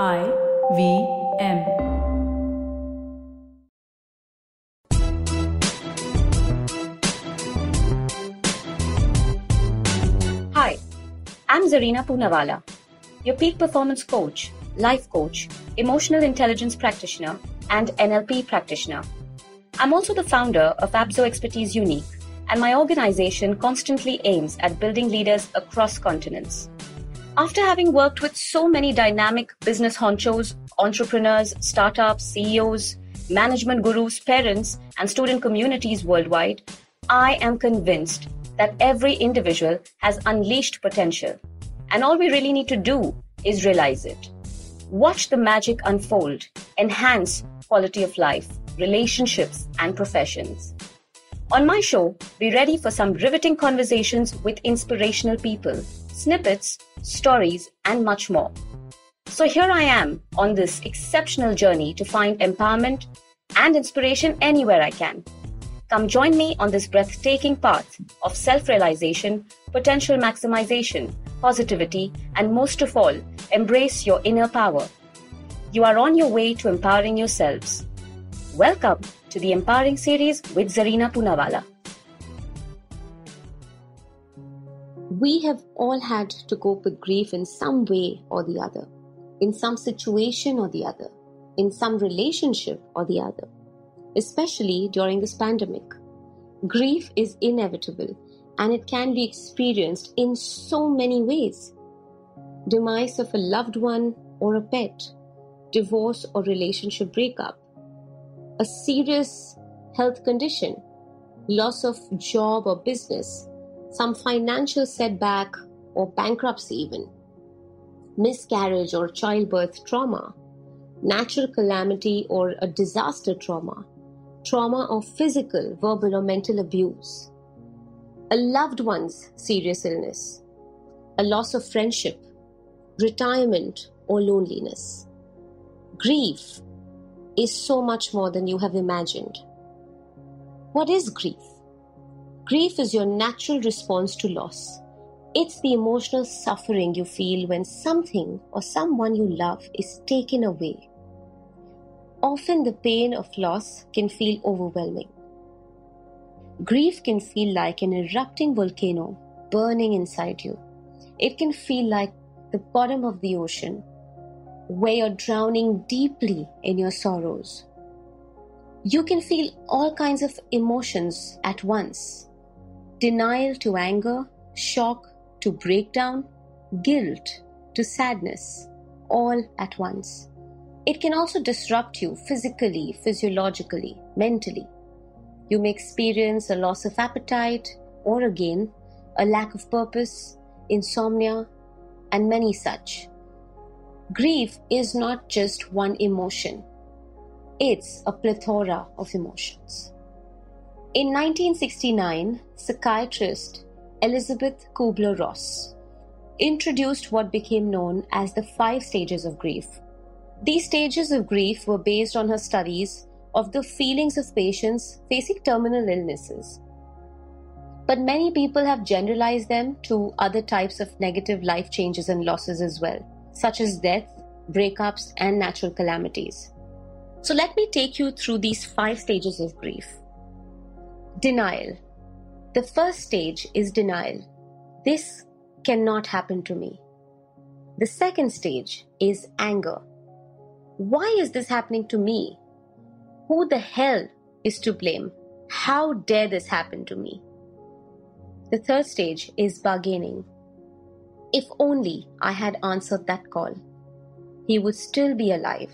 I V M. Hi, I'm Zarina Poonawalla, your peak performance coach, life coach, emotional intelligence practitioner, and NLP practitioner. I'm also the founder of Abzo Expertise Unique, and my organization constantly aims at building leaders across continents. After having worked with so many dynamic business honchos, entrepreneurs, startups, CEOs, management gurus, parents, and student communities worldwide, I am convinced that every individual has unleashed potential. And all we really need to do is realize it. Watch the magic unfold, enhance quality of life, relationships, and professions. On my show, be ready for some riveting conversations with inspirational people, snippets, stories, and much more. So here I am on this exceptional journey to find empowerment and inspiration anywhere I can. Come join me on this breathtaking path of self realization, potential maximization, positivity, and most of all, embrace your inner power. You are on your way to empowering yourselves. Welcome to the Empowering Series with Zarina Poonawalla. We have all had to cope with grief in some way or the other, in some situation or the other, in some relationship or the other, especially during this pandemic. Grief is inevitable and it can be experienced in so many ways demise of a loved one or a pet, divorce or relationship breakup, a serious health condition, loss of job or business, some financial setback or bankruptcy, even, miscarriage or childbirth trauma, natural calamity or a disaster trauma, trauma of physical, verbal, or mental abuse, a loved one's serious illness, a loss of friendship, retirement, or loneliness. Grief is so much more than you have imagined. What is grief? Grief is your natural response to loss. It's the emotional suffering you feel when something or someone you love is taken away. Often, the pain of loss can feel overwhelming. Grief can feel like an erupting volcano burning inside you. It can feel like the bottom of the ocean, where you're drowning deeply in your sorrows. You can feel all kinds of emotions at once denial to anger, shock to breakdown, guilt to sadness, all at once. It can also disrupt you physically, physiologically, mentally. You may experience a loss of appetite, or again, a lack of purpose, insomnia, and many such. Grief is not just one emotion, it's a plethora of emotions. In 1969, psychiatrist Elisabeth Kübler-Ross introduced what became known as the five stages of grief. These stages of grief were based on her studies of the feelings of patients facing terminal illnesses. But many people have generalized them to other types of negative life changes and losses as well, such as death, breakups, and natural calamities. So let me take you through these five stages of grief. Denial. The first stage is denial. This cannot happen to me. The second stage is anger. Why is this happening to me? Who the hell is to blame? How dare this happen to me? The third stage is bargaining. If only I had answered that call, he would still be alive.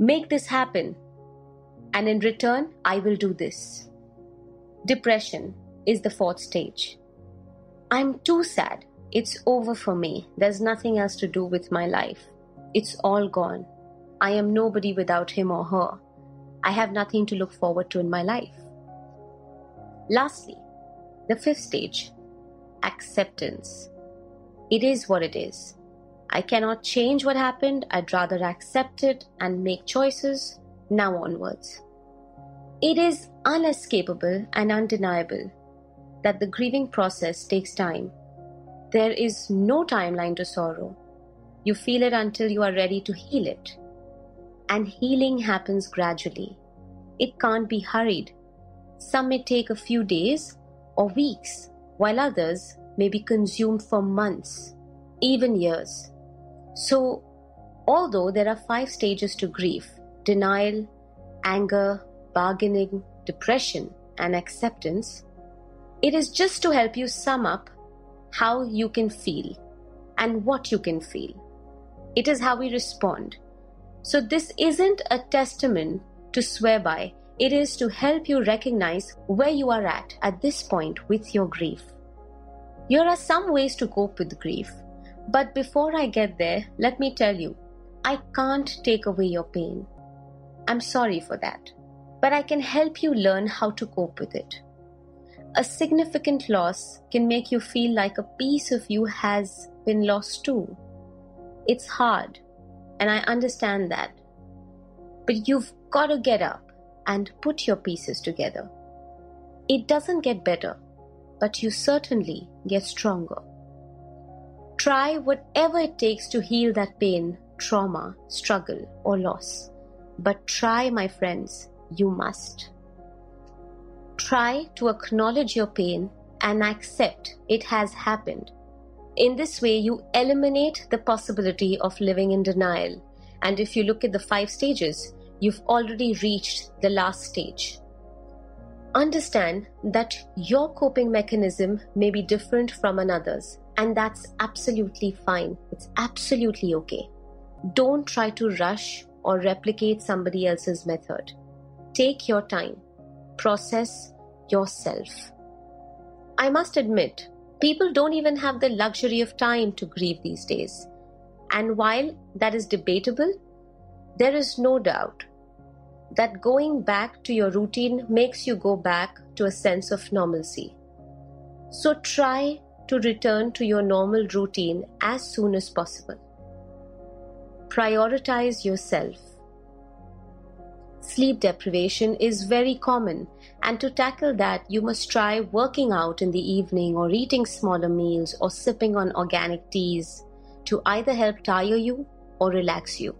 Make this happen, and in return, I will do this. Depression is the fourth stage. I'm too sad. It's over for me. There's nothing else to do with my life. It's all gone. I am nobody without him or her. I have nothing to look forward to in my life. Lastly, the fifth stage acceptance. It is what it is. I cannot change what happened. I'd rather accept it and make choices now onwards. It is unescapable and undeniable that the grieving process takes time. There is no timeline to sorrow. You feel it until you are ready to heal it. And healing happens gradually. It can't be hurried. Some may take a few days or weeks, while others may be consumed for months, even years. So, although there are five stages to grief denial, anger, bargaining, depression, and acceptance it is just to help you sum up how you can feel and what you can feel. It is how we respond. So, this isn't a testament to swear by, it is to help you recognize where you are at at this point with your grief. Here are some ways to cope with grief. But before I get there, let me tell you I can't take away your pain. I'm sorry for that. But I can help you learn how to cope with it. A significant loss can make you feel like a piece of you has been lost too. It's hard, and I understand that. But you've got to get up and put your pieces together. It doesn't get better, but you certainly get stronger. Try whatever it takes to heal that pain, trauma, struggle, or loss. But try, my friends, you must. Try to acknowledge your pain and accept it has happened. In this way, you eliminate the possibility of living in denial. And if you look at the five stages, you've already reached the last stage. Understand that your coping mechanism may be different from another's, and that's absolutely fine. It's absolutely okay. Don't try to rush or replicate somebody else's method. Take your time, process yourself. I must admit, people don't even have the luxury of time to grieve these days. And while that is debatable, there is no doubt that going back to your routine makes you go back to a sense of normalcy. So try to return to your normal routine as soon as possible. Prioritize yourself. Sleep deprivation is very common, and to tackle that, you must try working out in the evening or eating smaller meals or sipping on organic teas to either help tire you or relax you.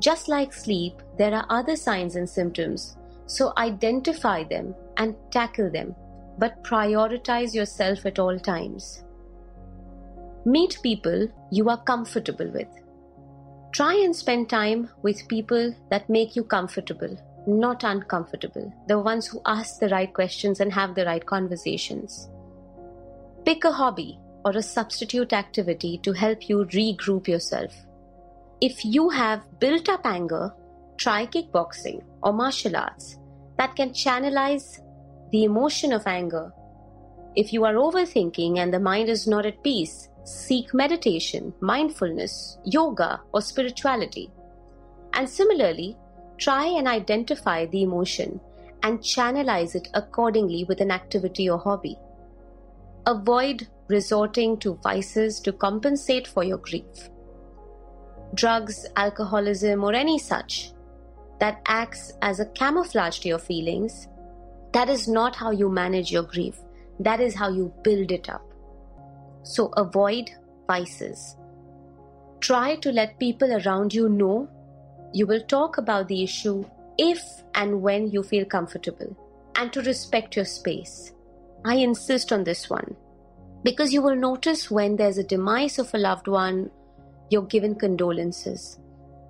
Just like sleep, there are other signs and symptoms, so identify them and tackle them, but prioritize yourself at all times. Meet people you are comfortable with. Try and spend time with people that make you comfortable, not uncomfortable, the ones who ask the right questions and have the right conversations. Pick a hobby or a substitute activity to help you regroup yourself. If you have built up anger, try kickboxing or martial arts that can channelize the emotion of anger. If you are overthinking and the mind is not at peace, seek meditation, mindfulness, yoga, or spirituality. And similarly, try and identify the emotion and channelize it accordingly with an activity or hobby. Avoid resorting to vices to compensate for your grief. Drugs, alcoholism, or any such that acts as a camouflage to your feelings, that is not how you manage your grief. That is how you build it up. So avoid vices. Try to let people around you know you will talk about the issue if and when you feel comfortable and to respect your space. I insist on this one because you will notice when there's a demise of a loved one, you're given condolences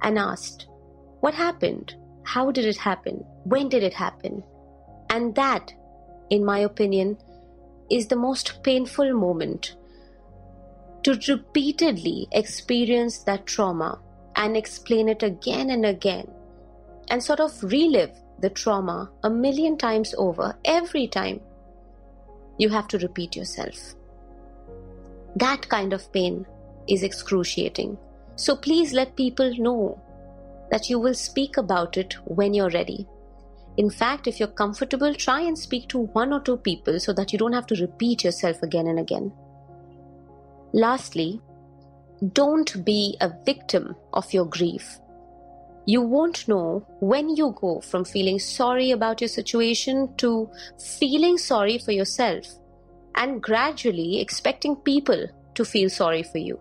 and asked, What happened? How did it happen? When did it happen? And that, in my opinion, is the most painful moment to repeatedly experience that trauma and explain it again and again and sort of relive the trauma a million times over every time you have to repeat yourself. That kind of pain is excruciating. So please let people know that you will speak about it when you're ready. In fact, if you're comfortable, try and speak to one or two people so that you don't have to repeat yourself again and again. Lastly, don't be a victim of your grief. You won't know when you go from feeling sorry about your situation to feeling sorry for yourself and gradually expecting people to feel sorry for you.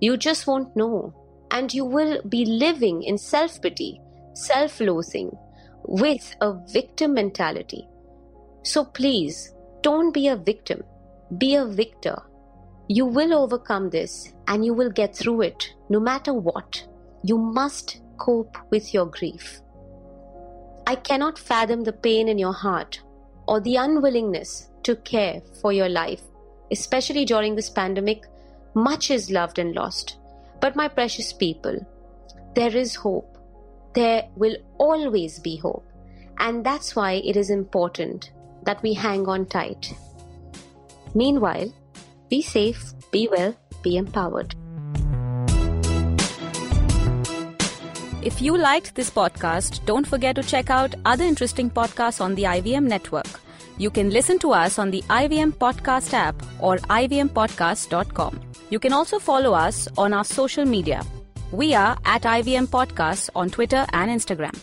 You just won't know and you will be living in self pity, self loathing, with a victim mentality. So please don't be a victim, be a victor. You will overcome this and you will get through it no matter what. You must cope with your grief. I cannot fathom the pain in your heart or the unwillingness to care for your life, especially during this pandemic. Much is loved and lost. But, my precious people, there is hope. There will always be hope. And that's why it is important that we hang on tight. Meanwhile, be safe, be well, be empowered. If you liked this podcast, don't forget to check out other interesting podcasts on the IVM network. You can listen to us on the IVM Podcast app or ivmpodcast.com. You can also follow us on our social media. We are at IVM Podcasts on Twitter and Instagram.